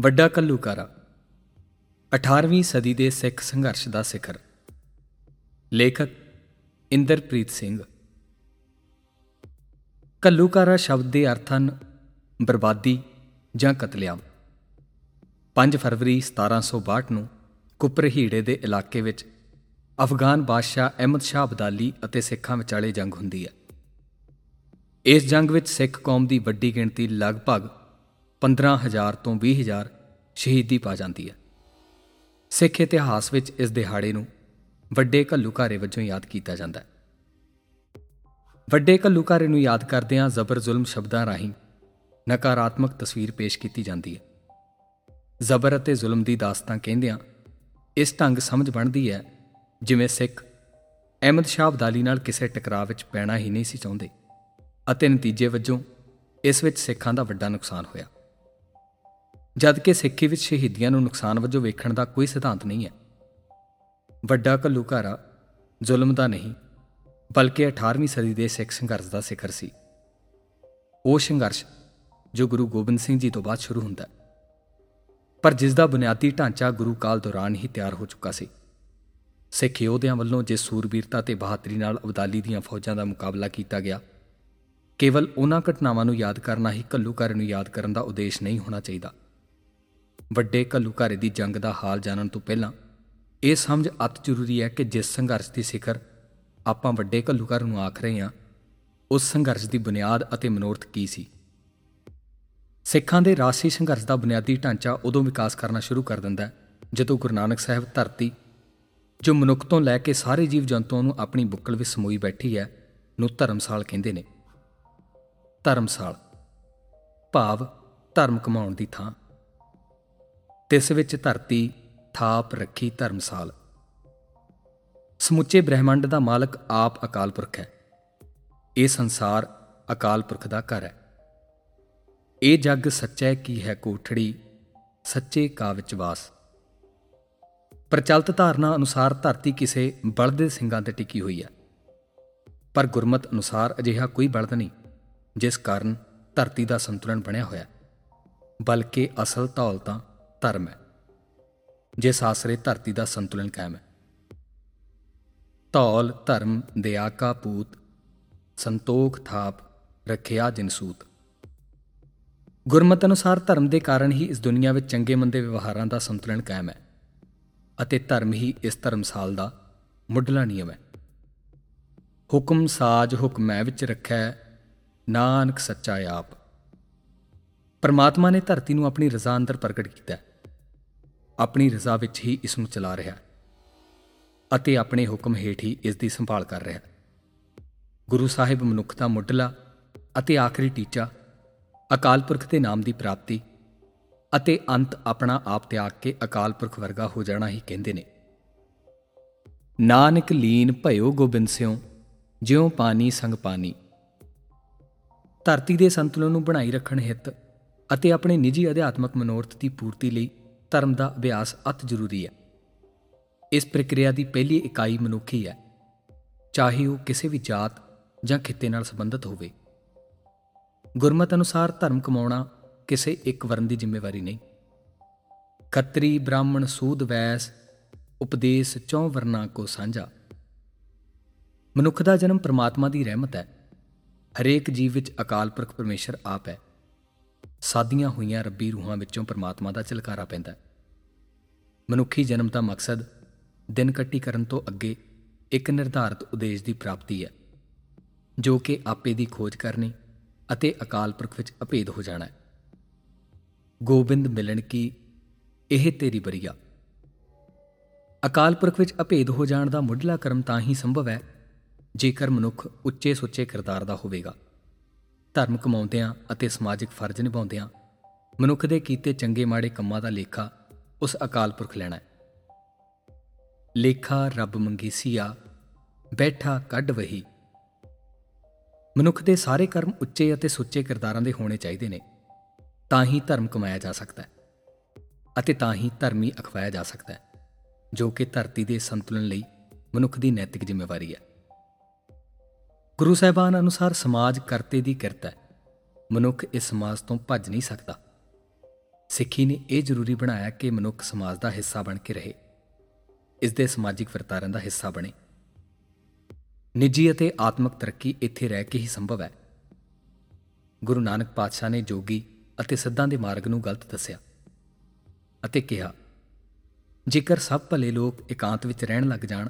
ਵੱਡਾ ਕੱਲੂਕਾਰਾ। 18ਵੀਂ ਸਦੀ ਦੇ ਸਿੱਖ ਸੰਘਰਸ਼ ਦਾ ਸਿਖਰ। ਲੇਖਕ ਇੰਦਰਪ੍ਰੀਤ ਸਿੰਘ। ਕੱਲੂਕਾਰਾ ਸ਼ਬਦ ਦੇ ਅਰਥ ਹਨ ਬਰਬਾਦੀ ਜਾਂ ਕਤਲੇਆਮ। 5 ਫਰਵਰੀ 1762 ਨੂੰ ਕੁਪਰਹੀੜੇ ਦੇ ਇਲਾਕੇ ਵਿੱਚ ਅਫਗਾਨ ਬਾਦਸ਼ਾਹ ਅਹਿਮਦ ਸ਼ਾਹ ਅਬਦਾਲੀ ਅਤੇ ਸਿੱਖਾਂ ਵਿਚਾਲੇ ਜੰਗ ਹੁੰਦੀ ਹੈ। ਇਸ ਜੰਗ ਵਿੱਚ ਸਿੱਖ ਕੌਮ ਦੀ ਵੱਡੀ ਗਿਣਤੀ ਲਗਭਗ 15000 ਤੋਂ 20000 ਸ਼ਹੀਦੀ ਪਾ ਜਾਂਦੀ ਹੈ। ਸਿੱਖ ਇਤਿਹਾਸ ਵਿੱਚ ਇਸ ਦਿਹਾੜੇ ਨੂੰ ਵੱਡੇ ਘੱਲੂਘਾਰੇ ਵਜੋਂ ਯਾਦ ਕੀਤਾ ਜਾਂਦਾ ਹੈ। ਵੱਡੇ ਘੱਲੂਘਾਰੇ ਨੂੰ ਯਾਦ ਕਰਦਿਆਂ ਜ਼ਬਰ ਜ਼ੁਲਮ ਸ਼ਬਦਾਂ ਰਾਹੀਂ ਨਕਾਰਾਤਮਕ ਤਸਵੀਰ ਪੇਸ਼ ਕੀਤੀ ਜਾਂਦੀ ਹੈ। ਜ਼ਬਰ ਅਤੇ ਜ਼ੁਲਮ ਦੀ ਦਾਸਤਾਨ ਕਹਿੰਦਿਆਂ ਇਸ ਢੰਗ ਸਮਝ ਬਣਦੀ ਹੈ, ਜਿਵੇਂ ਸਿੱਖ ਅਹਿਮਦ ਸ਼ਾਹ ਅਬਦਾਲੀ ਨਾਲ ਕਿਸੇ ਟਕਰਾਅ ਵਿੱਚ ਪੈਣਾ ਹੀ ਨਹੀਂ ਸੀ ਚਾਹੁੰਦੇ ਅਤੇ ਨਤੀਜੇ ਵਜੋਂ ਇਸ ਵਿੱਚ ਸਿੱਖਾਂ ਦਾ ਵੱਡਾ ਨੁਕਸਾਨ ਹੋਇਆ। ਜਦ ਕਿ ਸਿੱਖੀ ਵਿੱਚ ਸ਼ਹੀਦੀਆਂ ਨੂੰ ਨੁਕਸਾਨ ਵਜੋਂ ਵੇਖਣ ਦਾ ਕੋਈ ਸਿਧਾਂਤ ਨਹੀਂ ਹੈ। ਵੱਡਾ ਘੱਲੂਘਾਰਾ ਜ਼ੁਲਮ ਦਾ ਨਹੀਂ, ਬਲਕਿ 18ਵੀਂ ਸਦੀ ਦੇ ਸਿੱਖ ਸੰਘਰਸ਼ ਦਾ ਸਿਖਰ ਸੀ। ਉਹ ਸੰਘਰਸ਼ ਜੋ ਗੁਰੂ ਗੋਬਿੰਦ ਸਿੰਘ ਜੀ ਤੋਂ ਬਾਅਦ ਸ਼ੁਰੂ ਹੁੰਦਾ ਪਰ ਜਿਸ ਦਾ ਬੁਨਿਆਦੀ ਢਾਂਚਾ ਗੁਰੂ ਕਾਲ ਦੌਰਾਨ ਹੀ ਤਿਆਰ ਹੋ ਚੁੱਕਾ ਸੀ। ਸਿੱਖ ਯੋਧਿਆਂ ਵੱਲੋਂ ਜੇ ਸੂਰਬੀਰਤਾ ਤੇ ਬਹਾਦਰੀ ਨਾਲ ਅਬਦਾਲੀ ਦੀਆਂ ਫੌਜਾਂ ਦਾ ਮੁਕਾਬਲਾ ਕੀਤਾ ਗਿਆ, ਕੇਵਲ ਉਹਨਾਂ ਘਟਨਾਵਾਂ ਨੂੰ ਯਾਦ ਕਰਨਾ ਹੀ ਘੱਲੂਘਾਰੇ ਨੂੰ ਯਾਦ ਕਰਨ ਦਾ ਉਦੇਸ਼ ਨਹੀਂ ਹੋਣਾ ਚਾਹੀਦਾ। ਵੱਡੇ ਘੱਲੂਘਾਰੇ ਦੀ ਜੰਗ ਦਾ ਹਾਲ ਜਾਣਨ ਤੋਂ ਪਹਿਲਾਂ ਇਹ ਸਮਝ ਅਤ ਜ਼ਰੂਰੀ ਹੈ ਕਿ ਜਿਸ ਸੰਘਰਸ਼ ਦੀ ਸਿਖਰ ਆਪਾਂ ਵੱਡੇ ਘੱਲੂਘਾਰੇ ਨੂੰ ਆਖ ਰਹੇ ਹਾਂ, ਉਸ ਸੰਘਰਸ਼ ਦੀ ਬੁਨਿਆਦ ਅਤੇ ਮਨੋਰਥ ਕੀ ਸੀ? ਸਿੱਖਾਂ ਦੇ ਰਾਸ਼ਟਰੀ ਸੰਘਰਸ਼ ਦਾ ਬੁਨਿਆਦੀ ਢਾਂਚਾ ਉਦੋਂ ਵਿਕਾਸ ਕਰਨਾ ਸ਼ੁਰੂ ਕਰ ਦਿੰਦਾ ਹੈ, ਜਦੋਂ ਗੁਰੂ ਨਾਨਕ ਸਾਹਿਬ ਧਰਤੀ, ਜੋ ਮਨੁੱਖ ਤੋਂ ਲੈ ਕੇ ਸਾਰੇ ਜੀਵ ਜੰਤੂਆਂ ਨੂੰ ਆਪਣੀ ਬੁੱਕਲ ਵਿੱਚ ਸਮੋਈ ਬੈਠੀ ਹੈ, ਨੂੰ ਧਰਮਸਾਲ ਕਹਿੰਦੇ ਨੇ। ਧਰਮਸਾਲ, ਭਾਵ ਧਰਮ ਕਮਾਉਣ ਦੀ ਥਾਂ। ਤਿਸ ਵਿੱਚ ਧਰਤੀ, ਥਾਪ ਰੱਖੀ ਧਰਮਸਾਲ। ਸਮੁੱਚੇ ਬ੍ਰਹਿਮੰਡ ਦਾ ਮਾਲਕ ਆਪ ਅਕਾਲ ਪੁਰਖ ਹੈ। ਇਹ ਸੰਸਾਰ ਅਕਾਲ ਪੁਰਖ ਦਾ ਘਰ ਹੈ। ਇਹ ਜੱਗ ਸੱਚੈ ਕੀ ਹੈ ਕੋਠੜੀ, ਸੱਚੇ ਕਾ ਵਿੱਚ ਵਾਸ। ਪ੍ਰਚਲਿਤ ਧਾਰਨਾ ਅਨੁਸਾਰ ਧਰਤੀ ਕਿਸੇ ਬਲਦ ਦੇ ਸਿੰਘਾਂ ਤੇ ਟਿਕੀ ਹੋਈ ਹੈ। ਪਰ ਗੁਰਮਤ ਅਨੁਸਾਰ ਅਜਿਹਾ ਕੋਈ ਬਲਦ ਨਹੀਂ, ਜਿਸ ਕਾਰਨ ਧਰਤੀ ਦਾ ਸੰਤੁਲਨ ਬਣਿਆ ਹੋਇਆ ਬਲਕਿ ਅਸਲ ਧੌਲ ਤਾਂ ਧਰਮ ਹੈ। ਜਿਸ ਆਸਰੇ ਧਰਤੀ ਦਾ ਸੰਤੁਲਨ ਕਾਇਮ ਹੈ। ਧੌਲ, ਧਰਮ ਦਿਆ ਕਾ ਪੂਤ, ਸੰਤੋਖ ਥਾਪ, ਰਖਿਆ ਜਿਨਸੂਤ ਗੁਰਮਤ ਅਨੁਸਾਰ ਧਰਮ ਦੇ ਕਾਰਨ ਹੀ ਇਸ ਦੁਨੀਆ ਵਿੱਚ ਚੰਗੇ ਮੰਦੇ ਵਿਵਹਾਰਾਂ ਦਾ ਸੰਤੁਲਨ ਕਾਇਮ ਹੈ ਅਤੇ ਧਰਮ ਹੀ ਇਸ ਧਰਮਸਾਲ ਦਾ ਮੁੱਢਲਾ ਨਿਯਮ ਹੈ। ਹੁਕਮ ਸਾਜ ਹੁਕਮੈ ਵਿੱਚ ਰੱਖੈ, ਨਾਨਕ ਸੱਚਾ ਆਪ। ਪਰਮਾਤਮਾ ਨੇ ਧਰਤੀ ਨੂੰ ਆਪਣੀ ਰਜ਼ਾ ਅੰਦਰ ਪ੍ਰਗਟ ਕੀਤਾ ਆਪਣੀ ਰਜ਼ਾ ਵਿੱਚ ਹੀ ਇਸ ਨੂੰ ਚਲਾ ਰਿਹਾ ਅਤੇ ਆਪਣੇ ਹੁਕਮ ਹੇਠ ਹੀ ਇਸ ਦੀ ਸੰਭਾਲ ਕਰ ਰਿਹਾ ਗੁਰੂ ਸਾਹਿਬ ਮਨੁੱਖ ਦਾ ਮੁੱਢਲਾ ਅਤੇ ਆਖਰੀ ਟੀਚਾ ਅਕਾਲ ਪੁਰਖ ਦੇ ਨਾਮ ਦੀ ਪ੍ਰਾਪਤੀ ਅਤੇ ਅੰਤ ਆਪਣਾ ਆਪ ਤਿਆਗ ਕੇ ਅਕਾਲ ਪੁਰਖ ਵਰਗਾ ਹੋ ਜਾਣਾ ਹੀ ਕਹਿੰਦੇ ਨੇ। ਨਾਨਕ ਲੀਨ ਭਇਓ ਗੋਬਿੰਦ ਸਿਓ ਜਿਉ ਪਾਣੀ ਸੰਗ ਪਾਣੀ। ਧਰਤੀ ਦੇ ਸੰਤੁਲਨ ਨੂੰ ਬਣਾਈ ਰੱਖਣ ਹਿੱਤ ਅਤੇ ਆਪਣੇ ਨਿੱਜੀ ਅਧਿਆਤਮਕ ਮਨੋਰਥ ਦੀ ਪੂਰਤੀ ਲਈ ਧਰਮ ਦਾ ਅਭਿਆਸ ਅਤ ਜ਼ਰੂਰੀ ਹੈ। ਇਸ ਪ੍ਰਕਿਰਿਆ ਦੀ ਪਹਿਲੀ ਇਕਾਈ ਮਨੁੱਖੀ ਹੈ। ਚਾਹੇ ਉਹ ਕਿਸੇ ਵੀ ਜਾਤ ਜਾਂ ਖਿੱਤੇ ਨਾਲ ਸੰਬੰਧਿਤ ਹੋਵੇ। ਗੁਰਮਤ ਅਨੁਸਾਰ ਧਰਮ ਕਮਾਉਣਾ ਕਿਸੇ ਇੱਕ ਵਰਨ ਦੀ ਜ਼ਿੰਮੇਵਾਰੀ ਨਹੀਂ। ਖੱਤਰੀ, ਬ੍ਰਾਹਮਣ, ਸੂਦ, ਵੈਸ, ਉਪਦੇਸ਼ ਚੌ ਵਰਨਾ ਕੋ ਸਾਂਝਾ। ਮਨੁੱਖ ਦਾ ਜਨਮ ਪ੍ਰਮਾਤਮਾ ਦੀ ਰਹਿਮਤ ਹੈ। ਹਰੇਕ ਜੀਵ ਵਿੱਚ ਅਕਾਲ ਪੁਰਖ ਪਰਮੇਸ਼ਰ ਆਪ ਹੈ। ਸਾਦੀਆਂ ਹੋਈਆਂ ਰੱਬੀ ਰੂਹਾਂ ਵਿੱਚੋਂ ਪ੍ਰਮਾਤਮਾ ਦਾ ਚਲਕਾਰਾ ਪੈਂਦਾ ਮਨੁੱਖੀ ਜਨਮ ਦਾ ਮਕਸਦ ਦਿਨ ਕੱਟੀ ਕਰਨ ਤੋਂ ਅੱਗੇ ਇੱਕ ਨਿਰਧਾਰਤ ਉਦੇਸ਼ ਦੀ ਪ੍ਰਾਪਤੀ ਹੈ, ਜੋ ਕਿ ਆਪੇ ਦੀ ਖੋਜ ਕਰਨੀ ਅਤੇ ਅਕਾਲ ਪੁਰਖ ਵਿੱਚ ਅਭੇਦ ਹੋ ਜਾਣਾ ਹੈ। ਗੋਬਿੰਦ ਮਿਲਣ ਕੀ ਇਹ ਤੇਰੀ ਬਰੀਆ। ਅਕਾਲ ਪੁਰਖ ਵਿੱਚ ਅਭੇਦ ਹੋ ਜਾਣ ਦਾ ਮੁੱਢਲਾ ਕਰਮ ਤਾਂ ਹੀ ਸੰਭਵ ਹੈ, ਜੇਕਰ ਮਨੁੱਖ ਉੱਚੇ ਸੁੱਚੇ ਕਿਰਦਾਰ ਦਾ ਹੋਵੇਗਾ। ਧਰਮ ਕਮਾਉਂਦਿਆਂ ਅਤੇ ਸਮਾਜਿਕ ਫਰਜ਼ ਨਿਭਾਉਂਦਿਆਂ ਮਨੁੱਖ ਦੇ ਕੀਤੇ ਚੰਗੇ ਮਾੜੇ ਕੰਮਾਂ ਦਾ ਲੇਖਾ ਉਸ ਅਕਾਲ ਪੁਰਖ ਲੈਣਾ ਹੈ। ਲੇਖਾ ਰੱਬ ਮੰਗੀਸੀਆ, ਬੈਠਾ ਕੱਢ ਵਹੀ। ਮਨੁੱਖ ਦੇ ਸਾਰੇ ਕਰਮ ਉੱਚੇ ਅਤੇ ਸੁੱਚੇ ਕਿਰਦਾਰਾਂ ਦੇ ਹੋਣੇ ਚਾਹੀਦੇ ਨੇ। ਤਾਂ ਹੀ ਧਰਮ ਕਮਾਇਆ ਜਾ ਸਕਦਾ ਹੈ ਅਤੇ ਤਾਂ ਹੀ ਧਰਮੀ ਅਖਵਾਇਆ ਜਾ ਸਕਦਾ ਹੈ, ਜੋ ਕਿ ਧਰਤੀ ਦੇ ਸੰਤੁਲਨ ਲਈ ਮਨੁੱਖ ਦੀ ਨੈਤਿਕ ਜ਼ਿੰਮੇਵਾਰੀ ਹੈ। ਗੁਰੂ ਸਾਹਿਬਾਨ ਅਨੁਸਾਰ ਸਮਾਜ ਕਰਤੇ ਦੀ ਕਿਰਤ ਹੈ। ਮਨੁੱਖ ਇਸ ਸਮਾਜ ਤੋਂ ਭੱਜ ਨਹੀਂ ਸਕਦਾ। ਸਿੱਖੀ ਨੇ ਇਹ ਜ਼ਰੂਰੀ ਬਣਾਇਆ ਕਿ ਮਨੁੱਖ ਸਮਾਜ ਦਾ ਹਿੱਸਾ ਬਣ ਕੇ ਰਹੇ। ਇਸ ਦੇ ਸਮਾਜਿਕ ਵਰਤਾਰਿਆਂ ਦਾ ਹਿੱਸਾ ਬਣੇ। ਨਿੱਜੀ ਅਤੇ ਆਤਮਿਕ ਤਰੱਕੀ ਇੱਥੇ ਰਹਿ ਕੇ ਹੀ ਸੰਭਵ ਹੈ। ਗੁਰੂ ਨਾਨਕ ਪਾਤਸ਼ਾਹ ਨੇ ਜੋਗੀ ਅਤੇ ਸਿੱਧਾਂ ਦੇ ਮਾਰਗ ਨੂੰ ਗਲਤ ਦੱਸਿਆ ਅਤੇ ਕਿਹਾ, ਜੇਕਰ ਸਭ ਭਲੇ ਲੋਕ ਇਕਾਂਤ ਵਿੱਚ ਰਹਿਣ ਲੱਗ ਜਾਣ,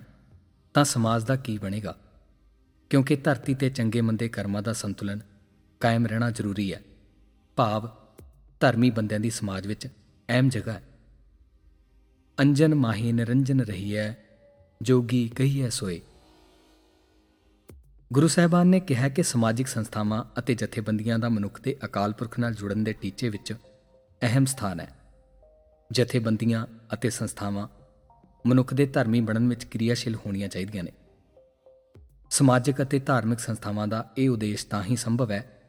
ਤਾਂ ਸਮਾਜ ਦਾ ਕੀ ਬਣੇਗਾ? ਕਿਉਂਕਿ ਧਰਤੀ ਤੇ ਚੰਗੇ ਮੰਦੇ ਕਰਮਾਂ ਦਾ ਸੰਤੁਲਨ ਕਾਇਮ ਰਹਿਣਾ ਜ਼ਰੂਰੀ ਹੈ। ਭਾਵ, ਧਰਮੀ ਬੰਦਿਆਂ ਦੀ ਸਮਾਜ ਵਿੱਚ ਅਹਿਮ ਜਗ੍ਹਾ ਹੈ। ਅੰਜਨ ਮਾਹੀ ਨਿਰੰਜਨ ਰਹੀ ਹੈ, ਜੋਗੀ ਕਹੀਐ ਸੋਏ। ਗੁਰੂ ਸਾਹਿਬਾਨ ਨੇ ਕਿਹਾ ਕਿ ਸਮਾਜਿਕ ਸੰਸਥਾਵਾਂ ਅਤੇ ਜਥੇਬੰਦੀਆਂ ਦਾ ਮਨੁੱਖ ਦੇ ਅਕਾਲ ਪੁਰਖ ਨਾਲ ਜੁੜਨ ਦੇ ਟੀਚੇ ਵਿੱਚ ਅਹਿਮ ਸਥਾਨ ਹੈ। ਜਥੇਬੰਦੀਆਂ ਅਤੇ ਸੰਸਥਾਵਾਂ ਮਨੁੱਖ ਦੇ ਧਰਮੀ ਬਣਨ ਵਿੱਚ ਕਿਰਿਆਸ਼ੀਲ ਹੋਣੀਆਂ ਚਾਹੀਦੀਆਂ ਨੇ। ਸਮਾਜਿਕ ਅਤੇ ਧਾਰਮਿਕ ਸੰਸਥਾਵਾਂ ਦਾ ਇਹ ਉਦੇਸ਼ ਤਾਂ ਹੀ ਸੰਭਵ ਹੈ,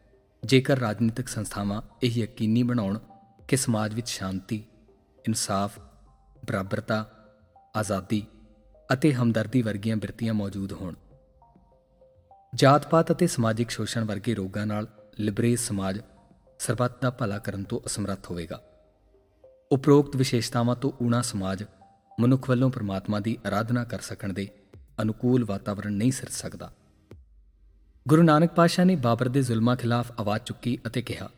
ਜੇਕਰ ਰਾਜਨੀਤਿਕ ਸੰਸਥਾਵਾਂ ਇਹ ਯਕੀਨੀ ਬਣਾਉਣ ਕਿ ਸਮਾਜ ਵਿੱਚ ਸ਼ਾਂਤੀ, ਇਨਸਾਫ, ਬਰਾਬਰਤਾ, ਆਜ਼ਾਦੀ ਅਤੇ ਹਮਦਰਦੀ ਵਰਗੀਆਂ ਬਿਰਤੀਆਂ ਮੌਜੂਦ ਹੋਣ। ਜਾਤ-ਪਾਤ ਅਤੇ ਸਮਾਜਿਕ ਸ਼ੋਸ਼ਣ ਵਰਗੇ ਰੋਗਾਂ ਨਾਲ ਲਿਬਰੇਜ ਸਮਾਜ ਸਰਬੱਤ ਦਾ ਭਲਾ ਕਰਨ ਤੋਂ ਅਸਮਰੱਥ ਹੋਵੇਗਾ। ਉਪਰੋਕਤ ਵਿਸ਼ੇਸ਼ਤਾਵਾਂ ਤੋਂ ਊਣਾ ਸਮਾਜ ਮਨੁੱਖ ਵੱਲੋਂ ਪ੍ਰਮਾਤਮਾ ਦੀ ਆਰਾਧਨਾ ਕਰ ਸਕਣ ਦੇ ਅਨੁਕੂਲ ਵਾਤਾਵਰਣ ਨਹੀਂ ਸਿਰਜ ਸਕਦਾ। ਗੁਰੂ ਨਾਨਕ ਪਾਸ਼ਾ ਨੇ ਬਾਬਰ ਦੇ ਜ਼ੁਲਮਾਂ ਖਿਲਾਫ ਆਵਾਜ਼ ਚੁੱਕੀ ਅਤੇ ਕਿਹਾ,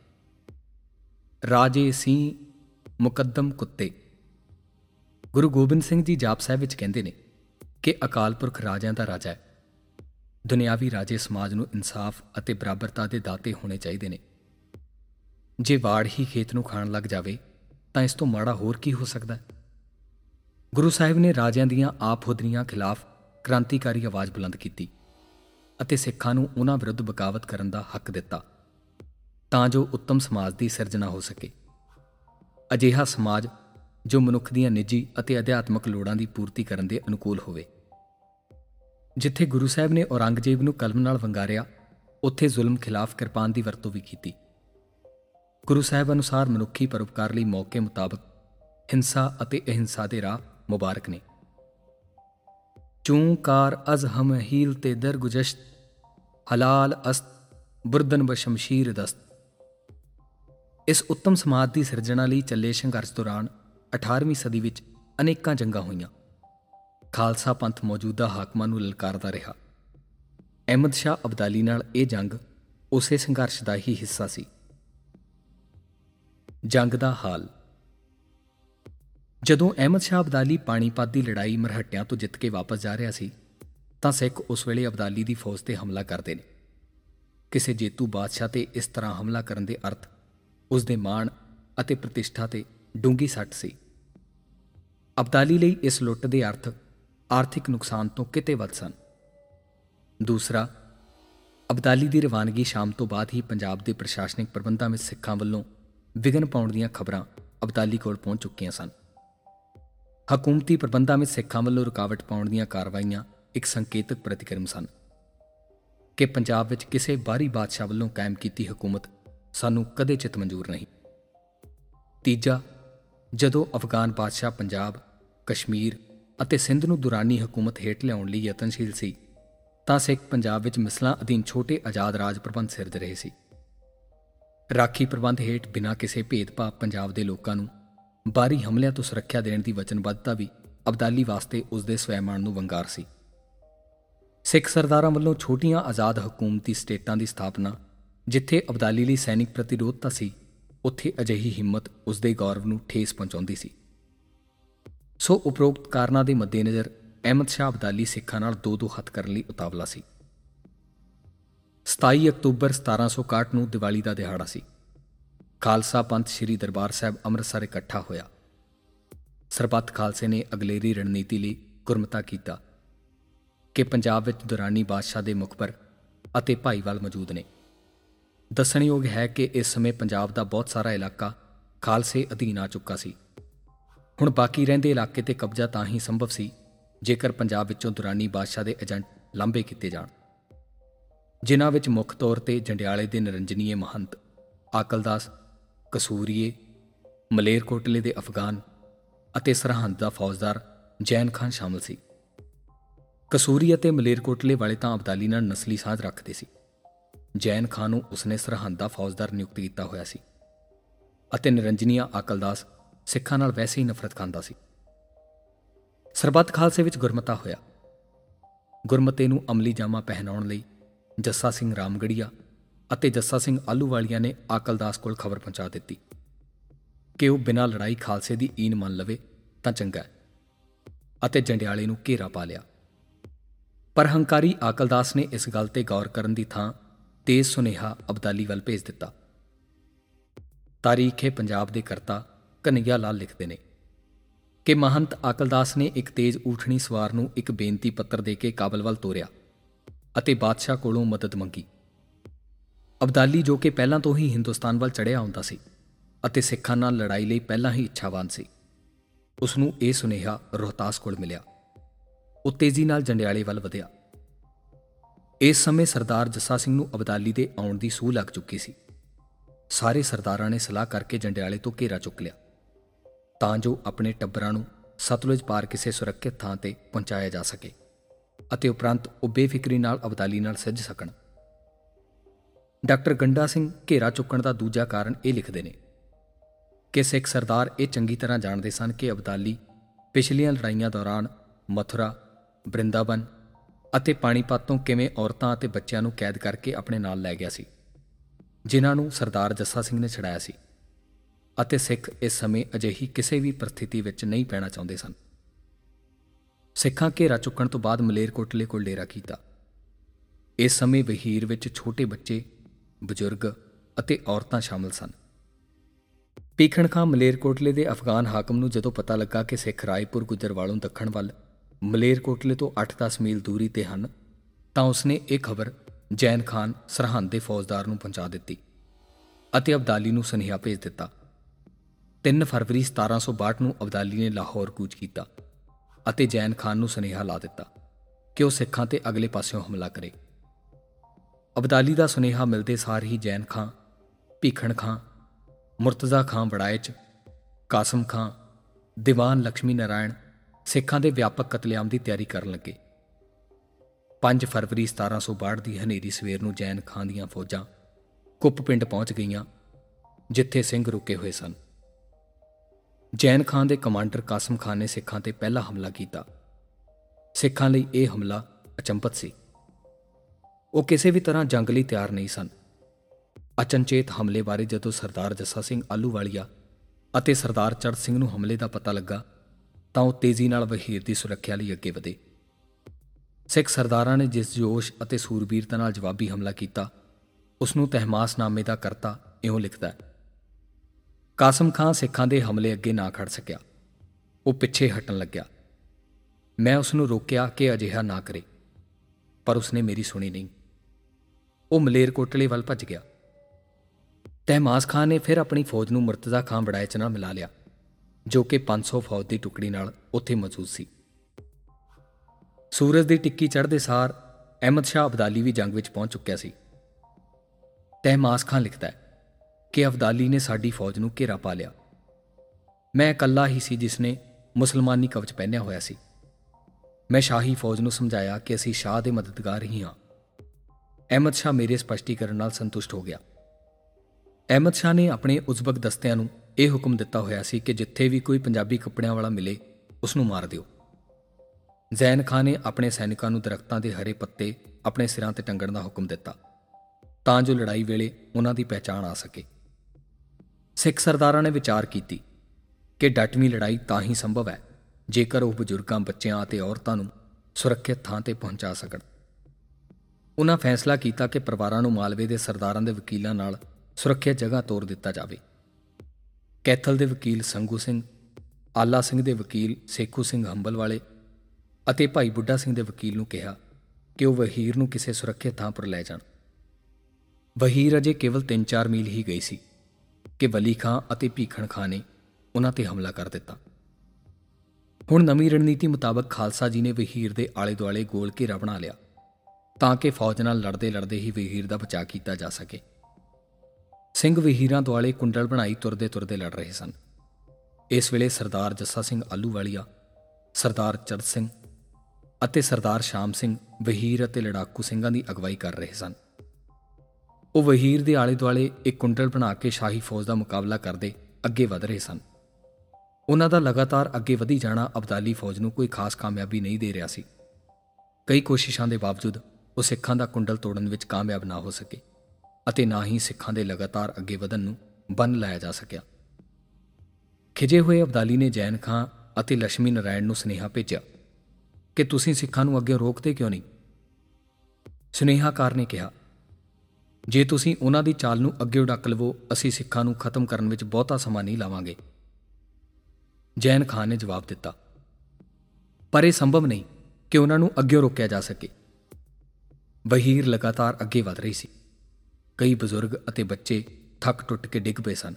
ਰਾਜੇ ਸਿੰਘ ਮੁਕੱਦਮ ਕੁੱਤੇ। ਗੁਰੂ ਗੋਬਿੰਦ ਸਿੰਘ ਜੀ ਜਾਪ ਸਾਹਿਬ ਵਿੱਚ ਕਹਿੰਦੇ ਨੇ ਕਿ ਅਕਾਲ ਪੁਰਖ ਰਾਜਿਆਂ ਦਾ ਰਾਜਾ ਹੈ। ਦੁਨਿਆਵੀ ਰਾਜੇ ਸਮਾਜ ਨੂੰ ਇਨਸਾਫ ਅਤੇ ਬਰਾਬਰਤਾ ਦੇ ਦਾਤੇ ਹੋਣੇ ਚਾਹੀਦੇ ਨੇ। ਜੇ ਵਾੜ ਹੀ ਖੇਤ ਨੂੰ ਖਾਣ ਲੱਗ ਜਾਵੇ, ਤਾਂ ਇਸ ਤੋਂ ਮਾੜਾ ਹੋਰ ਕੀ ਹੋ ਸਕਦਾ ਹੈ? ਗੁਰੂ ਸਾਹਿਬ ਨੇ ਰਾਜਿਆਂ ਦੀਆਂ ਆਪ ਹੁਦਰੀਆਂ ਖਿਲਾਫ ਕ੍ਰਾਂਤੀਕਾਰੀ ਆਵਾਜ਼ ਬੁਲੰਦ ਕੀਤੀ ਅਤੇ ਸਿੱਖਾਂ ਨੂੰ ਉਹਨਾਂ ਵਿਰੁੱਧ ਬਗਾਵਤ ਕਰਨ ਦਾ ਹੱਕ ਦਿੱਤਾ, ਤਾਂ ਜੋ ਉੱਤਮ ਸਮਾਜ ਦੀ ਸਿਰਜਣਾ ਹੋ ਸਕੇ। ਅਜਿਹਾ ਸਮਾਜ ਜੋ ਮਨੁੱਖ ਦੀਆਂ ਨਿੱਜੀ ਅਤੇ ਅਧਿਆਤਮਕ ਲੋੜਾਂ ਦੀ ਪੂਰਤੀ ਕਰਨ ਦੇ ਅਨੁਕੂਲ ਹੋਵੇ। ਜਿੱਥੇ ਗੁਰੂ ਸਾਹਿਬ ਨੇ ਔਰੰਗਜ਼ੇਬ ਨੂੰ ਕਲਮ ਨਾਲ ਵੰਗਾਰਿਆ, ਉੱਥੇ ਜ਼ੁਲਮ ਖਿਲਾਫ ਕਿਰਪਾਨ ਦੀ ਵਰਤੋਂ ਵੀ ਕੀਤੀ। ਗੁਰੂ ਸਾਹਿਬ ਅਨੁਸਾਰ ਮਨੁੱਖੀ ਪਰਉਪਕਾਰ ਲਈ ਮੌਕੇ ਮੁਤਾਬਕ ਹਿੰਸਾ ਅਤੇ ਅਹਿੰਸਾ ਦੇ ਰਾਹ ਮੁਬਾਰਕ ਨੇ। ਚੂੰਕਾਰ ਅਜ਼ ਹਮ ਹੀਲ ਤੇ ਦਰਗੁਜਸ਼ਤ ਹਲਾਲ ਅਸਤ, ਬੁਰਦਨ ਬਸ਼ਮਸ਼ੀਰ ਦਸਤ। ਇਸ ਉੱਤਮ ਸਮਾਜ ਦੀ ਸਿਰਜਣਾ ਲਈ ਚੱਲੇ ਸੰਘਰਸ਼ ਦੌਰਾਨ 18ਵੀਂ ਸਦੀ ਵਿੱਚ ਅਨੇਕਾਂ ਜੰਗਾਂ ਹੋਈਆਂ। ਖਾਲਸਾ ਪੰਥ ਮੌਜੂਦਾ ਹਾਕਮਾਂ ਨੂੰ ਲਲਕਾਰਦਾ ਰਿਹਾ। ਅਹਿਮਦ ਸ਼ਾਹ ਅਬਦਾਲੀ ਨਾਲ ਇਹ ਜੰਗ ਉਸੇ ਸੰਘਰਸ਼ ਦਾ ਹੀ ਹਿੱਸਾ ਸੀ। ਜੰਗ ਦਾ ਹਾਲ ਜਦੋਂ ਅਹਿਮਦ ਸ਼ਾਹ ਅਬਦਾਲੀ ਪਾਣੀਪਤ ਦੀ ਲੜਾਈ ਮਰਹੱਟਿਆਂ ਤੋਂ ਜਿੱਤ ਕੇ ਵਾਪਸ ਜਾ ਰਿਹਾ ਸੀ, ਤਾਂ ਸਿੱਖ ਉਸ ਵੇਲੇ ਅਬਦਾਲੀ ਦੀ ਫੌਜ ਤੇ ਹਮਲਾ ਕਰਦੇ ਨੇ। ਕਿਸੇ ਜੇਤੂ ਬਾਦਸ਼ਾਹ ਤੇ ਇਸ ਤਰ੍ਹਾਂ ਹਮਲਾ ਕਰਨ ਦੇ ਅਰਥ ਉਸ ਦੇ ਮਾਣ ਅਤੇ ਪ੍ਰਤਿਸ਼ਠਾ ਤੇ ਡੂੰਗੀ ਸੱਟ ਸੀ। ਅਬਦਾਲੀ ਲਈ ਇਸ ਲੁੱਟ ਦੇ ਅਰਥ ਆਰਥਿਕ ਨੁਕਸਾਨ ਤੋਂ ਕਿਤੇ ਵੱਧ ਸਨ। ਦੂਸਰਾ, ਅਬਦਾਲੀ ਦੀ ਰਵਾਨਗੀ ਸ਼ਾਮ ਤੋਂ ਬਾਅਦ ਹੀ ਪੰਜਾਬ ਦੇ ਪ੍ਰਸ਼ਾਸਨਿਕ ਪ੍ਰਬੰਧਾਂ ਵਿੱਚ ਸਿੱਖਾਂ ਵੱਲੋਂ ਵਿਗਨ ਪਾਉਣ ਦੀਆਂ ਖਬਰਾਂ ਅਬਦਾਲੀ ਕੋਲ ਪਹੁੰਚ ਚੁੱਕੀਆਂ ਸਨ। ਹਕੂਮਤੀ ਪ੍ਰਬੰਧਾਂ ਵਿੱਚ ਸਿੱਖਾਂ ਵੱਲੋਂ ਰੁਕਾਵਟ ਪਾਉਣ ਦੀਆਂ ਕਾਰਵਾਈਆਂ ਇੱਕ ਸੰਕੇਤਕ ਪ੍ਰਤੀਕਰਮ ਸਨ ਕਿ ਪੰਜਾਬ ਵਿੱਚ ਕਿਸੇ ਬਾਹਰੀ ਬਾਦਸ਼ਾਹ ਵੱਲੋਂ ਕਾਇਮ ਕੀਤੀ ਹਕੂਮਤ ਸਾਨੂੰ ਕਦੇ ਚਿਤ ਮਨਜ਼ੂਰ ਨਹੀਂ। ਤੀਜਾ, ਜਦੋਂ ਅਫਗਾਨ ਬਾਦਸ਼ਾਹ ਪੰਜਾਬ, ਕਸ਼ਮੀਰ ਅਤੇ ਸਿੰਧ ਨੂੰ ਦੁਰਾਨੀ ਹਕੂਮਤ ਹੇਠ ਲਿਆਉਣ ਲਈ ਯਤਨਸ਼ੀਲ ਸੀ, ਤਾਂ ਸਿੱਖ ਪੰਜਾਬ ਵਿੱਚ ਮਿਸਲਾਂ ਅਧੀਨ ਛੋਟੇ ਆਜ਼ਾਦ ਰਾਜ ਪ੍ਰਬੰਧ ਸਿਰਜ ਰਹੇ ਸੀ। ਰਾਖੀ ਪ੍ਰਬੰਧ ਹੇਠ ਬਿਨਾਂ ਕਿਸੇ ਭੇਦਭਾਵ ਪੰਜਾਬ ਦੇ ਲੋਕਾਂ ਨੂੰ ਬਾਰੀ ਹਮਲਿਆਂ ਤੋਂ ਸੁਰੱਖਿਆ ਦੇਣ ਦੀ ਵਚਨਬੱਧਤਾ ਵੀ ਅਬਦਾਲੀ ਵਾਸਤੇ ਉਸ ਦੇ ਸਵੈਮਾਨ ਨੂੰ ਵੰਗਾਰ ਸੀ। ਸਿੱਖ ਸਰਦਾਰਾਂ ਵੱਲੋਂ ਛੋਟੀਆਂ ਆਜ਼ਾਦ ਹਕੂਮਤੀ ਸਟੇਟਾਂ ਦੀ ਸਥਾਪਨਾ, ਜਿੱਥੇ ਅਬਦਾਲੀ ਲਈ ਸੈਨਿਕ ਪ੍ਰਤੀਰੋਧਤਾ ਸੀ, ਉੱਥੇ ਅਜਿਹੀ ਹਿੰਮਤ ਉਸ ਦੇ ਗੌਰਵ ਨੂੰ ਠੇਸ ਪਹੁੰਚਾਉਂਦੀ ਸੀ। ਸੋ ਉਪਰੋਕਤ ਕਾਰਨਾਂ ਦੇ ਮੱਦੇਨਜ਼ਰ ਅਹਿਮਦ ਸ਼ਾਹ ਅਬਦਾਲੀ ਸਿੱਖਾਂ ਨਾਲ ਦੋ ਦੋ ਹੱਥ ਕਰਨ ਲਈ ਉਤਾਵਲਾ ਸੀ। 27 ਅਕਤੂਬਰ 1761 ਨੂੰ ਦੀਵਾਲੀ ਦਾ ਦਿਹਾੜਾ ਸੀ। ਖਾਲਸਾ ਪੰਥ ਸ੍ਰੀ ਦਰਬਾਰ ਸਾਹਿਬ ਅੰਮ੍ਰਿਤਸਰ ਇਕੱਠਾ ਹੋਇਆ। ਸਰਬੱਤ ਖਾਲਸੇ ਨੇ ਅਗਲੇਰੀ ਰਣਨੀਤੀ ਲਈ ਗੁਰਮਤਾ ਕੀਤਾ, ਕਿ ਪੰਜਾਬ ਵਿੱਚ ਦੁਰਾਨੀ ਬਾਦਸ਼ਾਹ ਦੇ ਮੁਖਬਰ ਅਤੇ ਭਾਈਵਾਲ ਮੌਜੂਦ ਨੇ। ਦੱਸਣਯੋਗ ਹੈ ਕਿ ਇਸ ਸਮੇਂ ਪੰਜਾਬ ਦਾ ਬਹੁਤ ਸਾਰਾ ਇਲਾਕਾ ਖਾਲਸੇ ਅਧੀਨ ਆ ਚੁੱਕਾ ਸੀ। ਹੁਣ ਬਾਕੀ ਰਹਿੰਦੇ ਇਲਾਕੇ ਤੇ ਕਬਜ਼ਾ ਤਾਂ ਹੀ ਸੰਭਵ ਸੀ, ਜੇਕਰ ਪੰਜਾਬ ਵਿੱਚੋਂ ਦੁਰਾਨੀ ਬਾਦਸ਼ਾਹ ਦੇ ਏਜੰਟ ਲਾਂਬੇ ਕੀਤੇ ਜਾਣ। ਜਿਨ੍ਹਾਂ ਵਿੱਚ ਮੁੱਖ ਤੌਰ ਤੇ ਜੰਡਿਆਲੇ ਦੇ ਨਰੰਜਨੀਏ ਮਹੰਤ, ਆਕਲਦਾਸ ਕਸੂਰੀਏ, ਮਲੇਰਕੋਟਲੇ ਦੇ ਅਫਗਾਨ ਅਤੇ ਸਰਹੰਦ ਦਾ ਫੌਜਦਾਰ ਜੈਨ ਖਾਨ ਸ਼ਾਮਲ ਸੀ। ਕਸੂਰੀ ਅਤੇ ਮਲੇਰਕੋਟਲੇ ਵਾਲੇ ਤਾਂ ਅਬਦਾਲੀ ਨਾਲ ਨਸਲੀ ਸਾਝ ਰੱਖਦੇ ਸੀ। ਜੈਨ ਖਾਨ ਨੂੰ ਉਸਨੇ ਸਰਹੰਦ ਦਾ ਫੌਜਦਾਰ ਨਿਯੁਕਤ ਕੀਤਾ ਹੋਇਆ ਸੀ ਅਤੇ ਨਿਰੰਜਨੀਆ ਆਕਲਦਾਸ ਸਿੱਖਾਂ ਨਾਲ ਵੈਸੇ ਹੀ ਨਫ਼ਰਤ ਖਾਂਦਾ ਸੀ। ਸਰਬੱਤ ਖਾਲਸੇ ਵਿੱਚ ਗੁਰਮਤਾ ਹੋਇਆ। ਗੁਰਮਤੇ ਨੂੰ ਅਮਲੀ ਜਾਮਾ ਪਹਿਨਾਉਣ ਲਈ ਜੱਸਾ ਸਿੰਘ ਰਾਮਗੜੀਆ ਅਤੇ ਜੱਸਾ ਸਿੰਘ ਆਲੂਵਾਲੀਆ ਨੇ ਆਕਲਦਾਸ ਕੋਲ ਖਬਰ ਪਹੁੰਚਾ ਦਿੱਤੀ ਕਿ ਉਹ ਬਿਨਾਂ ਲੜਾਈ ਖਾਲਸੇ ਦੀ ਈਨ ਮੰਨ ਲਵੇ ਤਾਂ ਚੰਗਾ ਅਤੇ ਜੰਡਿਆਲੇ ਨੂੰ ਘੇਰਾ ਪਾ ਲਿਆ। ਪਰ ਹੰਕਾਰੀ ਆਕਲਦਾਸ ਨੇ ਇਸ ਗੱਲ ਤੇ ਗੌਰ ਕਰਨ ਦੀ ਥਾਂ ਤੇਜ਼ ਸੁਨੇਹਾ ਅਬਦਾਲੀ ਵੱਲ ਭੇਜ ਦਿੱਤਾ। ਤਾਰੀਖੇ ਪੰਜਾਬ ਦੇ ਕਰਤਾ ਕਨਈਆ ਲਾਲ ਲਿਖਦੇ ਨੇ ਕਿ ਮਹੰਤ ਆਕਲਦਾਸ ਨੇ ਇੱਕ ਤੇਜ਼ ਊਠਣੀ ਸਵਾਰ ਨੂੰ ਇੱਕ ਬੇਨਤੀ ਪੱਤਰ ਦੇ ਕੇ ਕਾਬਲ ਵੱਲ ਤੋਰਿਆ ਅਤੇ ਬਾਦਸ਼ਾਹ ਕੋਲੋਂ ਮਦਦ ਮੰਗੀ। ਅਬਦਾਲੀ ਜੋ ਕਿ ਪਹਿਲਾਂ ਤੋਂ ਹੀ ਹਿੰਦੁਸਤਾਨ ਵੱਲ ਚੜਿਆ ਹੁੰਦਾ ਸੀ ਅਤੇ ਸਿੱਖਾਂ ਨਾਲ ਲੜਾਈ ਲਈ ਪਹਿਲਾਂ ਹੀ ਇੱਛਾਵਾਨ ਸੀ ਉਸ ਨੂੰ ਇਹ ਸੁਨੇਹਾ ਰੋਹਤਾਸ ਕੋਲ ਮਿਲਿਆ। ਉਹ ਤੇਜ਼ੀ ਨਾਲ ਜੰਡਿਆਲੇ ਵੱਲ ਵਧਿਆ। ਇਸ ਸਮੇਂ ਸਰਦਾਰ ਜੱਸਾ ਸਿੰਘ ਨੂੰ ਅਬਦਾਲੀ ਦੇ ਆਉਣ ਦੀ ਸੂਹ ਲੱਗ ਚੁੱਕੀ ਸੀ। ਸਾਰੇ ਸਰਦਾਰਾਂ ਨੇ ਸਲਾਹ ਕਰਕੇ ਜੰਡਿਆਲੇ ਤੋਂ ਘੇਰਾ ਚੁੱਕ ਲਿਆ। ਤਾਂ ਜੋ ਆਪਣੇ ਟੱਬਰਾਂ ਨੂੰ ਸਤਲੁਜ ਪਾਰ ਕਿਸੇ ਸੁਰੱਖਿਅਤ ਥਾਂ ਤੇ ਪਹੁੰਚਾਇਆ ਜਾ ਸਕੇ ਅਤੇ ਉਪਰੰਤ ਉਹ ਬੇਫਿਕਰੀ ਨਾਲ ਅਬਦਾਲੀ ਨਾਲ ਸਿੱਝ ਸਕਣ। ਡਾਕਟਰ ਗੰਡਾ ਸਿੰਘ ਘੇਰਾ ਚੁੱਕਣ ਦਾ ਦੂਜਾ ਕਾਰਨ ਇਹ ਲਿਖਦੇ ਨੇ ਕਿ ਸਿੱਖ ਸਰਦਾਰ ਇਹ ਚੰਗੀ ਤਰ੍ਹਾਂ ਜਾਣਦੇ ਸਨ ਕਿ ਅਬਦਾਲੀ ਪਿਛਲੀਆਂ ਲੜਾਈਆਂ ਦੌਰਾਨ ਮਥੁਰਾ, ਬ੍ਰਿੰਦਾਵਨ ਅਤੇ ਪਾਣੀਪਤ ਤੋਂ ਕਿਵੇਂ ਔਰਤਾਂ ਅਤੇ ਬੱਚਿਆਂ ਨੂੰ ਕੈਦ ਕਰਕੇ ਆਪਣੇ ਨਾਲ ਲੈ ਗਿਆ ਸੀ, ਜਿਨ੍ਹਾਂ ਨੂੰ ਸਰਦਾਰ ਜੱਸਾ ਸਿੰਘ ਨੇ ਛੜਾਇਆ ਸੀ ਅਤੇ ਸਿੱਖ ਇਸ ਸਮੇਂ ਅਜਿਹੀ ਕਿਸੇ ਵੀ ਪਰਿਸਥਿਤੀ ਵਿੱਚ ਨਹੀਂ ਪੈਣਾ ਚਾਹੁੰਦੇ ਸਨ। ਸਿੱਖਾਂ ਘੇਰਾ ਚੁੱਕਣ ਤੋਂ ਬਾਅਦ ਮਲੇਰਕੋਟਲੇ ਕੋਲ ਡੇਰਾ ਕੀਤਾ। ਇਸ ਸਮੇਂ ਵਹੀਰ ਵਿੱਚ ਛੋਟੇ ਬੱਚੇ ਬਜ਼ੁਰਗ ਅਤੇ ਔਰਤਾਂ ਸ਼ਾਮਲ ਸਨ। ਪੀਖਣ ਖਾਂ ਮਲੇਰਕੋਟਲੇ ਦੇ ਅਫਗਾਨ ਹਾਕਮ ਨੂੰ ਜਦੋਂ ਪਤਾ ਲੱਗਾ ਕਿ ਸਿੱਖ ਰਾਏਪੁਰ ਗੁਜਰਵਾਲੋਂ ਦੱਖਣ ਵੱਲ ਮਲੇਰਕੋਟਲੇ ਤੋਂ 8-10 ਮੀਲ ਦੂਰੀ ਤੇ ਹਨ, ਤਾਂ ਉਸਨੇ ਇਹ ਖਬਰ ਜੈਨ ਖਾਨ ਸਰਹੰਦ ਦੇ ਫੌਜਦਾਰ ਨੂੰ ਪਹੁੰਚਾ ਦਿੱਤੀ ਅਤੇ ਅਬਦਾਲੀ ਨੂੰ ਸੁਨੇਹਾ ਭੇਜ ਦਿੱਤਾ। 3 ਫਰਵਰੀ 1762 ਨੂੰ ਅਬਦਾਲੀ ਨੇ ਲਾਹੌਰ ਕੂਚ ਕੀਤਾ ਅਤੇ ਜੈਨ ਖਾਨ ਨੂੰ ਸੁਨੇਹਾ ਲਾ ਦਿੱਤਾ ਕਿ ਉਹ ਸਿੱਖਾਂ ਤੇ ਅਗਲੇ ਪਾਸਿਓਂ ਹਮਲਾ ਕਰੇ। ਅਬਦਾਲੀ ਦਾ ਸੁਨੇਹਾ ਮਿਲਦੇ ਸਾਰ ਹੀ ਜੈਨ ਖਾਂ, ਭੀਖਣ ਖਾਂ, ਮੁਰਤਜ਼ਾ ਖਾਂ ਬੜਾਇਚ ਕਾਸਮ ਖਾਂ, ਦੀਵਾਨ ਲక్ష్ਮੀ ਨਾਰਾਇਣ ਸਿੱਖਾਂ ਦੇ ਵਿਆਪਕ ਕਤਲੇਆਮ ਦੀ ਤਿਆਰੀ ਕਰਨ ਲੱਗੇ। 5 ਫਰਵਰੀ 1762 ਦੀ ਹਨੇਰੀ ਸਵੇਰ ਨੂੰ ਜੈਨ ਖਾਂ ਦੀਆਂ ਫੌਜਾਂ ਕੁੱਪ ਪਿੰਡ ਪਹੁੰਚ ਗਈਆਂ, ਜਿੱਥੇ ਸਿੰਘ ਰੁਕੇ ਹੋਏ ਸਨ। ਜੈਨ ਖਾਨ ਦੇ ਕਮਾਂਡਰ ਕਾਸਮ ਖਾਨ ਨੇ ਸਿੱਖਾਂ ਤੇ ਪਹਿਲਾ ਹਮਲਾ ਕੀਤਾ। ਸਿੱਖਾਂ ਲਈ ਇਹ ਹਮਲਾ ਅਚੰਭਤ ਸੀ। ਉਹ ਕਿਸੇ ਵੀ ਤਰ੍ਹਾਂ ਜੰਗ ਲਈ ਤਿਆਰ ਨਹੀਂ ਸਨ। ਅਚਨਚੇਤ ਹਮਲੇ ਬਾਰੇ ਜਦੋਂ ਸਰਦਾਰ ਜੱਸਾ ਸਿੰਘ ਆਲੂਵਾਲੀਆ ਅਤੇ ਸਰਦਾਰ ਚੜ੍ਹ ਸਿੰਘ ਨੂੰ ਹਮਲੇ ਦਾ ਪਤਾ ਲੱਗਾ, ਤਾਂ ਉਹ ਤੇਜ਼ੀ ਨਾਲ ਵਹੀਰ ਦੀ ਸੁਰੱਖਿਆ ਲਈ ਅੱਗੇ ਵਧੇ। ਸਿੱਖ ਸਰਦਾਰਾਂ ਨੇ ਜਿਸ ਜੋਸ਼ ਅਤੇ ਸੂਰਬੀਰਤਾ ਨਾਲ ਜਵਾਬੀ ਹਮਲਾ ਕੀਤਾ ਉਸ ਨੂੰ ਤਹਿਮਾਸਨਾਮੇ ਦਾ ਕਰਤਾ ਇਉਂ ਲਿਖਦਾ ਹੈ, ਕਾਸਮ ਖਾਨ ਸਿੱਖਾਂ ਦੇ ਹਮਲੇ ਅੱਗੇ ਨਾ ਖੜ ਸਕਿਆ। ਉਹ ਪਿੱਛੇ ਹਟਣ ਲੱਗਿਆ। ਮੈਂ ਉਸ ਨੂੰ ਰੋਕਿਆ ਕਿ ਅਜਿਹਾ ਨਾ ਕਰੇ, ਪਰ ਉਸਨੇ ਮੇਰੀ ਸੁਣੀ ਨਹੀਂ। ਉਹ ਮਲੇਰਕੋਟਲੇ ਵੱਲ ਭੱਜ ਗਿਆ। ਤਹਿਮਾਸ ਖਾਨ ਨੇ ਫਿਰ ਆਪਣੀ ਫੌਜ ਨੂੰ ਮੁਰਤਜ਼ਾ ਖਾਨ ਬੜਾਇਚ ਨਾਲ ਮਿਲਾ ਲਿਆ, ਜੋ ਕਿ 500 ਫੌਜ ਦੀ ਟੁਕੜੀ ਨਾਲ ਉੱਥੇ ਮੌਜੂਦ ਸੀ। ਸੂਰਜ ਦੀ ਟਿੱਕੀ ਚੜ੍ਹਦੇ ਸਾਰ ਅਹਿਮਦ ਸ਼ਾਹ ਅਬਦਾਲੀ ਵੀ ਜੰਗ ਵਿੱਚ ਪਹੁੰਚ ਚੁੱਕਿਆ ਸੀ। ਤਹਿਮਾਸ ਖਾਨ ਲਿਖਦਾ ਹੈ ਕਿ ਅਬਦਾਲੀ ਨੇ ਸਾਡੀ ਫੌਜ ਨੂੰ ਘੇਰਾ ਪਾ ਲਿਆ। ਮੈਂ ਇਕੱਲਾ ਹੀ ਸੀ ਜਿਸ ਨੇ ਮੁਸਲਮਾਨੀ ਕਵਚ ਪਹਿਨਿਆ ਹੋਇਆ ਸੀ। ਮੈਂ ਸ਼ਾਹੀ ਫੌਜ ਨੂੰ ਸਮਝਾਇਆ ਕਿ ਅਸੀਂ ਸ਼ਾਹ ਦੇ ਮਦਦਗਾਰ ਹੀ ਹਾਂ। ਅਹਿਮਦ ਸ਼ਾਹ ਮੇਰੇ ਸਪਸ਼ਟੀਕਰਨ ਨਾਲ ਸੰਤੁਸ਼ਟ ਹੋ ਗਿਆ। ਅਹਿਮਦ ਸ਼ਾਹ ਨੇ ਆਪਣੇ ਉਜ਼ਬਕ ਦਸਤਿਆਂ ਨੂੰ ਇਹ ਹੁਕਮ ਦਿੱਤਾ ਹੋਇਆ ਸੀ ਕਿ ਜਿੱਥੇ ਵੀ ਕੋਈ ਪੰਜਾਬੀ ਕੱਪੜਿਆਂ ਵਾਲਾ ਮਿਲੇ ਉਸ ਨੂੰ ਮਾਰ ਦਿਓ। ਜ਼ੈਨ ਖਾਨ ਨੇ ਆਪਣੇ ਸੈਨਿਕਾਂ ਨੂੰ ਦਰਖਤਾਂ ਦੇ ਹਰੇ ਪੱਤੇ ਆਪਣੇ ਸਿਰਾਂ ਤੇ ਟੰਗਣ ਦਾ ਹੁਕਮ ਦਿੱਤਾ, ਤਾਂ ਜੋ ਲੜਾਈ ਵੇਲੇ ਉਹਨਾਂ ਦੀ ਪਹਿਚਾਣ ਆ ਸਕੇ। ਸਿੱਖ ਸਰਦਾਰਾਂ ਨੇ ਵਿਚਾਰ ਕੀਤੀ ਕਿ ਡਟਵੀਂ ਲੜਾਈ ਤਾਂ ਹੀ ਸੰਭਵ ਹੈ, ਜੇਕਰ ਉਹ ਬਜ਼ੁਰਗਾਂ, ਬੱਚਿਆਂ ਅਤੇ ਔਰਤਾਂ ਨੂੰ ਸੁਰੱਖਿਅਤ ਥਾਂ ਤੇ ਪਹੁੰਚਾ ਸਕਣ। ਉਹਨਾਂ ਫੈਸਲਾ ਕੀਤਾ ਕਿ ਪਰਿਵਾਰਾਂ ਨੂੰ ਮਾਲਵੇ ਦੇ ਸਰਦਾਰਾਂ ਦੇ ਵਕੀਲਾਂ ਨਾਲ ਸੁਰੱਖਿਅਤ ਜਗ੍ਹਾ ਤੋਰ ਦਿੱਤਾ ਜਾਵੇ। ਕੈਥਲ ਦੇ ਵਕੀਲ ਸੰਗੂ ਸਿੰਘ, ਆਲਾ ਸਿੰਘ ਦੇ ਵਕੀਲ ਸੇਖੂ ਸਿੰਘ ਹੰਬਲ ਵਾਲੇ ਅਤੇ ਭਾਈ ਬੁੱਢਾ ਸਿੰਘ ਦੇ ਵਕੀਲ ਨੂੰ ਕਿਹਾ ਕਿ ਉਹ ਵਹੀਰ ਨੂੰ ਕਿਸੇ ਸੁਰੱਖਿਅਤ ਥਾਂ ਪਰ ਲੈ ਜਾਣ। ਵਹੀਰ ਅਜੇ ਕੇਵਲ 3-4 ਮੀਲ ਹੀ ਗਈ ਸੀ ਕਿ ਵਲੀ ਖਾਂ ਅਤੇ ਭੀਖਣ ਖਾਂ ਨੇ ਉਹਨਾਂ ਤੇ ਹਮਲਾ ਕਰ ਦਿੱਤਾ। ਹੁਣ ਨਵੀਂ ਰਣਨੀਤੀ ਮੁਤਾਬਕ ਖਾਲਸਾ ਜੀ ਨੇ ਵਹੀਰ ਦੇ ਆਲੇ-ਦੁਆਲੇ ਗੋਲ ਘੇਰਾ ਬਣਾ ਲਿਆ। ਤਾਂ ਕਿ ਫੌਜ ਨਾਲ ਲੜਦੇ ਲੜਦੇ ਹੀ ਵਹੀਰ ਦਾ ਬਚਾਅ ਕੀਤਾ ਜਾ ਸਕੇ। ਸਿੰਘ ਵਹੀਰਾਂ ਦੁਆਲੇ ਕੁੰਡਲ ਬਣਾਈ ਤੁਰਦੇ ਤੁਰਦੇ ਲੜ ਰਹੇ ਸਨ। ਇਸ ਵੇਲੇ ਸਰਦਾਰ ਜੱਸਾ ਸਿੰਘ ਆਲੂਵਾਲੀਆ, ਸਰਦਾਰ ਚੜ੍ਹ ਸਿੰਘ ਅਤੇ ਸਰਦਾਰ ਸ਼ਾਮ ਸਿੰਘ ਵਹੀਰ ਅਤੇ ਲੜਾਕੂ ਸਿੰਘਾਂ ਦੀ ਅਗਵਾਈ ਕਰ ਰਹੇ ਸਨ। ਉਹ ਵਹੀਰ ਦੇ ਆਲੇ ਦੁਆਲੇ ਇੱਕ ਕੁੰਡਲ ਬਣਾ ਕੇ ਸ਼ਾਹੀ ਫੌਜ ਦਾ ਮੁਕਾਬਲਾ ਕਰਦੇ ਅੱਗੇ ਵਧ ਰਹੇ ਸਨ। ਉਹਨਾਂ ਦਾ ਲਗਾਤਾਰ ਅੱਗੇ ਵਧੀ ਜਾਣਾ ਅਬਦਾਲੀ ਫੌਜ ਨੂੰ ਕੋਈ ਖਾਸ ਕਾਮਯਾਬੀ ਨਹੀਂ ਦੇ ਰਿਹਾ ਸੀ। ਕਈ ਕੋਸ਼ਿਸ਼ਾਂ ਦੇ ਬਾਵਜੂਦ ਉਹ ਸਿੱਖਾਂ ਦਾ ਕੁੰਡਲ ਤੋੜਨ ਵਿੱਚ ਕਾਮਯਾਬ ਨਾ ਹੋ ਸਕੇ ਅਤੇ ਨਾ ਹੀ ਸਿੱਖਾਂ ਦੇ ਲਗਾਤਾਰ ਅੱਗੇ ਵਧਣ ਨੂੰ ਬੰਨ ਲਾਇਆ ਜਾ ਸਕਿਆ। ਖਿਜੇ ਹੋਏ ਅਬਦਾਲੀ ਨੇ ਜੈਨ ਖਾਂ ਅਤੇ ਲక్ష్ਮੀ ਨਾਰਾਇਣ ਨੂੰ ਸੁਨੇਹਾ ਭੇਜਿਆ, ਕਿ ਤੁਸੀਂ ਸਿੱਖਾਂ ਨੂੰ ਅੱਗੇ ਰੋਕਦੇ ਕਿਉਂ ਨਹੀਂ? ਸੁਨੇਹਾਕਾਰ ਨੇ ਕਿਹਾ, ਜੇ ਤੁਸੀਂ ਉਹਨਾਂ ਦੀ ਚਾਲ ਨੂੰ ਅੱਗੇ ਉਡਕ ਲਵੋ, ਅਸੀਂ ਸਿੱਖਾਂ ਨੂੰ ਖਤਮ ਕਰਨ ਵਿੱਚ ਬਹੁਤਾ ਸਮਾਂ ਨਹੀਂ ਲਾਵਾਂਗੇ। ਜੈਨ ਖਾਨ ਨੇ ਜਵਾਬ ਦਿੱਤਾ, ਪਰ ਇਹ ਸੰਭਵ ਨਹੀਂ ਕਿ ਉਹਨਾਂ ਨੂੰ ਅੱਗੇ ਰੋਕਿਆ ਜਾ ਸਕੇ। ਵਹੀਰ ਲਗਾਤਾਰ ਅੱਗੇ ਵਧ ਰਹੀ ਸੀ। ਕਈ ਬਜ਼ੁਰਗ ਅਤੇ ਬੱਚੇ ਥੱਕ ਟੁੱਟ ਕੇ ਡਿੱਗ ਪਏ ਸਨ।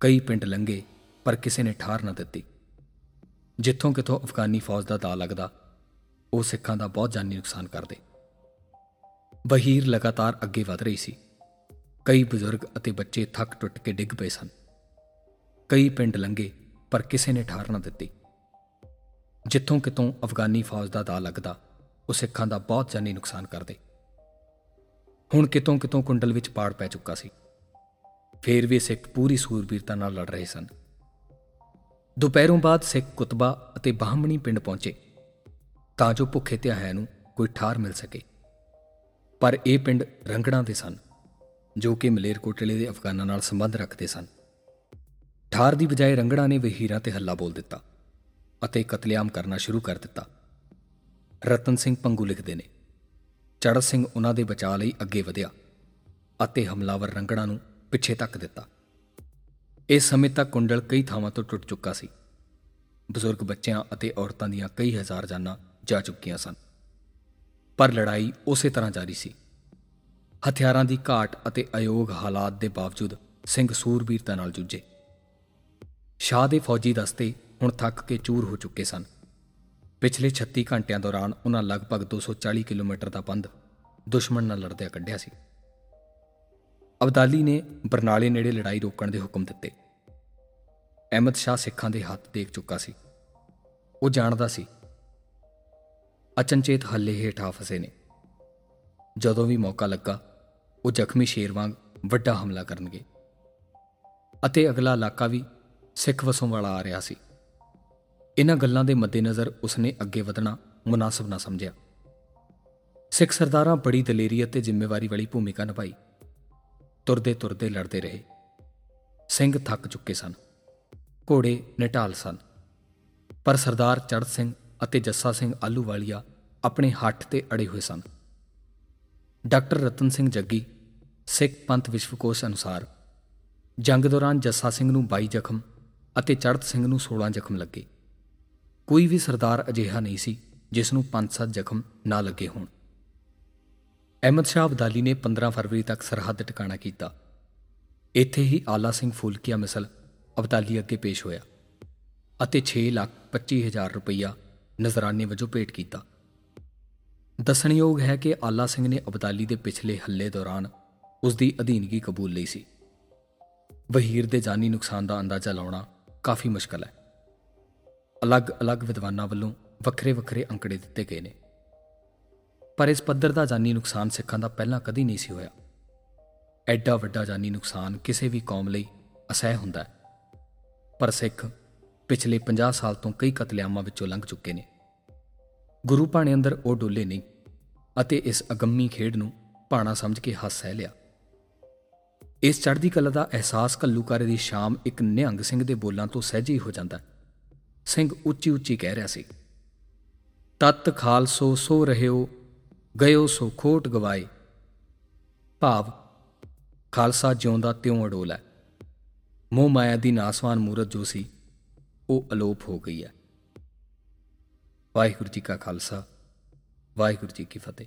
ਕਈ ਪਿੰਡ ਲੰਘੇ, ਪਰ ਕਿਸੇ ਨੇ ਠਾਰ ਨਾ ਦਿੱਤੀ। ਜਿੱਥੋਂ ਕਿਥੋਂ ਅਫਗਾਨੀ ਫੌਜ ਦਾ ਦਾ ਲੱਗਦਾ, ਉਹ ਸਿੱਖਾਂ ਦਾ ਬਹੁਤ ਜਾਨੀ ਨੁਕਸਾਨ ਕਰਦੇ। ਵਹੀਰ ਲਗਾਤਾਰ ਅੱਗੇ ਵਧ ਰਹੀ ਸੀ। ਕਈ ਬਜ਼ੁਰਗ ਅਤੇ ਬੱਚੇ ਥੱਕ ਟੁੱਟ ਕੇ ਡਿੱਗ ਪਏ ਸਨ। ਕਈ ਪਿੰਡ ਲੰਘੇ, ਪਰ ਕਿਸੇ ਨੇ ਠਾਰ ਨਾ ਦਿੱਤੀ। ਜਿੱਥੋਂ ਕਿਤੋਂ ਅਫਗਾਨੀ ਫੌਜ ਦਾ ਦਾ ਲੱਗਦਾ ਉਹ ਸਿੱਖਾਂ ਦਾ ਬਹੁਤ ਜਾਨੀ ਨੁਕਸਾਨ ਕਰਦੇ। ਹੁਣ ਕਿਤੋਂ ਕਿਤੋਂ ਕੁੰਡਲ ਵਿੱਚ ਪਾੜ ਪੈ ਚੁੱਕਾ ਸੀ। ਫੇਰ ਵੀ ਸਿੱਖ ਪੂਰੀ ਸੂਰਬੀਰਤਾ ਨਾਲ ਲੜ ਰਹੇ ਸਨ। ਦੁਪਹਿਰੋਂ ਬਾਅਦ ਸਿੱਖ ਕੁਤਬਾ ਅਤੇ ਬਾਹਮਣੀ ਪਿੰਡ ਪਹੁੰਚੇ। ਤਾਂ ਜੋ ਭੁੱਖੇ ਧਿਆਇਆਂ ਨੂੰ ਕੋਈ ਠਾਰ ਮਿਲ ਸਕੇ। ਪਰ ਇਹ ਪਿੰਡ ਰੰਗੜਾਂ ਦੇ ਸਨ, ਜੋ ਕਿ ਮਲੇਰਕੋਟਲੇ ਦੇ ਅਫਗਾਨਾਂ ਨਾਲ ਸੰਬੰਧ ਰੱਖਦੇ ਸਨ। ਠਾਰ ਦੀ ਬਜਾਏ ਰੰਗੜਾਂ ਨੇ ਵਹੀਰਾਂ ਤੇ ਹੱਲਾ ਬੋਲ ਦਿੱਤਾ ਅਤੇ ਕਤਲੇਆਮ ਕਰਨਾ ਸ਼ੁਰੂ ਕਰ ਦਿੱਤਾ। ਰਤਨ ਸਿੰਘ ਪੰਗੂ ਲਿਖਦੇ ਨੇ। ਚੜ੍ਹ ਸਿੰਘ ਉਹਨਾਂ ਦੇ ਬਚਾਅ ਲਈ ਅੱਗੇ ਵਧਿਆ ਅਤੇ ਹਮਲਾਵਰ ਰੰਗੜਾਂ ਨੂੰ ਪਿੱਛੇ ਤੱਕ ਦਿੱਤਾ। ਇਸ ਸਮੇਂ ਤੱਕ ਕੁੰਡਲ ਕਈ ਥਾਵਾਂ ਤੋਂ ਟੁੱਟ ਚੁੱਕਾ ਸੀ। ਬਜ਼ੁਰਗ ਬੱਚਿਆਂ ਅਤੇ ਔਰਤਾਂ ਦੀਆਂ ਕਈ ਹਜ਼ਾਰ ਜਾਨਾਂ ਜਾ ਚੁੱਕੀਆਂ ਸਨ। ਪਰ ਲੜਾਈ ਉਸੇ ਤਰ੍ਹਾਂ ਜਾਰੀ ਸੀ। ਹਥਿਆਰਾਂ ਦੀ ਘਾਟ ਅਤੇ ਅਯੋਗ ਹਾਲਾਤ ਦੇ ਬਾਵਜੂਦ ਸਿੰਘ ਸੂਰਬੀਰਤਾ ਨਾਲ ਜੂਝੇ। ਸ਼ਾਹ ਦੇ ਫੌਜੀ ਦਸਤੇ ਹੁਣ ਥੱਕ ਕੇ ਚੂਰ ਹੋ ਚੁੱਕੇ ਸਨ। ਪਿਛਲੇ 36 ਘੰਟਿਆਂ ਦੌਰਾਨ ਉਹਨਾਂ ਲਗਭਗ 240 ਕਿਲੋਮੀਟਰ ਦਾ ਪੰਧ ਦੁਸ਼ਮਣ ਨਾਲ ਲੜਦਿਆਂ ਕੱਢਿਆ ਸੀ। ਅਬਦਾਲੀ ਨੇ ਬਰਨਾਲੇ ਨੇੜੇ ਲੜਾਈ ਰੋਕਣ ਦੇ ਹੁਕਮ ਦਿੱਤੇ। ਅਹਿਮਦ ਸ਼ਾਹ ਸਿੱਖਾਂ ਦੇ ਹੱਥ ਦੇਖ ਚੁੱਕਾ ਸੀ। ਉਹ ਜਾਣਦਾ ਸੀ, ਅਚਨਚੇਤ ਹੱਲੇ ਹੇਠਾਂ ਫਸੇ ਨੇ। ਜਦੋਂ ਵੀ ਮੌਕਾ ਲੱਗਾ, ਉਹ ਜ਼ਖਮੀ ਸ਼ੇਰ ਵਾਂਗ ਵੱਡਾ ਹਮਲਾ ਕਰਨਗੇ। ਅਤੇ ਅਗਲਾ ਇਲਾਕਾ ਵੀ ਸਿੱਖ ਵਸੋਂ ਵਾਲਾ ਆ ਰਿਹਾ ਸੀ। ਇਹਨਾਂ ਗੱਲਾਂ ਦੇ ਮੱਦੇਨਜ਼ਰ ਉਸਨੇ ਅੱਗੇ ਵਧਣਾ ਮੁਨਾਸਬ ਨਾ ਸਮਝਿਆ। ਸਿੱਖ ਸਰਦਾਰਾਂ ਬੜੀ ਦਲੇਰੀ ਅਤੇ ਜ਼ਿੰਮੇਵਾਰੀ ਵਾਲੀ ਭੂਮਿਕਾ ਨਿਭਾਈ। ਤੁਰਦੇ ਤੁਰਦੇ ਲੜਦੇ ਰਹੇ। ਸਿੰਘ ਥੱਕ ਚੁੱਕੇ ਸਨ। ਘੋੜੇ ਨਿਟਾਲ ਸਨ। ਪਰ ਸਰਦਾਰ ਚੜ੍ਹ ਸਿੰਘ ਅਤੇ ਜੱਸਾ ਸਿੰਘ ਆਲੂਵਾਲੀਆ ਆਪਣੇ ਹੱਠ ਤੇ ਅੜੇ ਹੋਏ ਸਨ। ਡਾਕਟਰ ਰਤਨ ਸਿੰਘ ਜੱਗੀ, ਸਿੱਖ ਪੰਥ ਵਿਸ਼ਵਕੋਸ਼ ਅਨੁਸਾਰ, ਜੰਗ ਦੌਰਾਨ ਜੱਸਾ ਸਿੰਘ ਨੂੰ 22 ਜ਼ਖਮ ਅਤੇ ਚੜ੍ਹਤ ਸਿੰਘ ਨੂੰ 16 ਜ਼ਖਮ ਲੱਗੇ। ਕੋਈ ਵੀ ਸਰਦਾਰ ਅਜਿਹਾ ਨਹੀਂ ਸੀ, ਜਿਸ ਨੂੰ 5-7 ਜ਼ਖਮ ਨਾ ਲੱਗੇ ਹੋਣ। ਅਹਿਮਦ ਸ਼ਾਹ ਅਬਦਾਲੀ ਨੇ 15 ਫਰਵਰੀ ਤੱਕ ਸਰਹੱਦ ਟਿਕਾਣਾ ਕੀਤਾ। ਇੱਥੇ ਹੀ ਆਲਾ ਸਿੰਘ ਫੂਲਕੀਆ ਮਿਸਲ ਅਬਦਾਲੀ ਅੱਗੇ ਪੇਸ਼ ਹੋਇਆ ਅਤੇ 6 ਲੱਖ 25 ਹਜ਼ਾਰ ਰੁਪਈਆ ਨਜ਼ਰਾਨੇ ਵਜੋਂ ਭੇਟ ਕੀਤਾ। ਦੱਸਣਯੋਗ ਹੈ ਕਿ ਆਲਾ ਸਿੰਘ ਨੇ ਅਬਦਾਲੀ ਦੇ ਪਿਛਲੇ ਹੱਲੇ ਦੌਰਾਨ ਉਸ ਦੀ ਅਧੀਨਗੀ ਕਬੂਲ ਲਈ ਸੀ। ਵਹੀਰ ਦੇ ਜਾਨੀ ਨੁਕਸਾਨ ਦਾ ਅੰਦਾਜ਼ਾ ਲਾਉਣਾ ਕਾਫੀ ਮੁਸ਼ਕਲ ਹੈ। ਅਲੱਗ-ਅਲੱਗ ਵਿਦਵਾਨਾਂ ਵੱਲੋਂ ਵੱਖਰੇ-ਵੱਖਰੇ ਅੰਕੜੇ ਦਿੱਤੇ ਗਏ ਨੇ। ਪਰ ਇਸ ਪੱਧਰ ਦਾ ਜਾਨੀ ਨੁਕਸਾਨ ਸਿੱਖਾਂ ਦਾ ਪਹਿਲਾਂ ਕਦੀ ਨਹੀਂ ਸੀ ਹੋਇਆ। ਐਡਾ ਵੱਡਾ ਜਾਨੀ ਨੁਕਸਾਨ ਕਿਸੇ ਵੀ ਕੌਮ ਲਈ ਅਸਹਿ ਹੁੰਦਾ ਹੈ। ਪਰ ਸਿੱਖ ਪਿਛਲੇ 50 ਸਾਲ ਤੋਂ ਕਈ ਕਤਲੇਆਮਾਂ ਵਿੱਚੋਂ ਲੰਘ ਚੁੱਕੇ ਨੇ। ਗੁਰੂ ਭਾਣੇ ਅੰਦਰ ਉਹ ਡੋਲੇ ਨਹੀਂ ਅਤੇ ਇਸ ਅਗੰਮੀ ਖੇਡ ਨੂੰ ਭਾਣਾ ਸਮਝ ਕੇ ਹੱਸ ਸਹਿ ਲਿਆ। ਇਸ ਚੜ੍ਹਦੀ ਕਲਾ ਦਾ ਅਹਿਸਾਸ ਕੱਲੂਕਾਰੇ ਦੀ ਸ਼ਾਮ ਇੱਕ ਨਿਹੰਗ ਸਿੰਘ ਦੇ ਬੋਲਾਂ ਤੋਂ ਸਹਿਜੀ ਹੋ ਜਾਂਦਾ ਸਿੰਘ ਉੱਚੀ ਉੱਚੀ ਕਹਿ ਰਿਹਾ ਸੀ, ਤਤ ਖਾਲਸੋ ਸੋ ਰਹਿਓ, ਗਇਓ ਸੋ ਖੋਟ ਗਵਾਏ। ਭਾਵ, ਖਾਲਸਾ ਜਿਉਂਦਾ ਤਿਉਂ ਅਡੋਲ ਹੈ। ਮੋਹ ਮਾਇਆ ਦੀ ਨਾਸਵਾਨ ਮੂਰਤ ਜੋ ਸੀ, ਉਹ ਅਲੋਪ ਹੋ ਗਈ ਹੈ। ਵਾਹਿਗੁਰੂ ਜੀ ਕਾ ਖਾਲਸਾ, ਵਾਹਿਗੁਰੂ ਜੀ ਕੀ ਫਤਿਹ।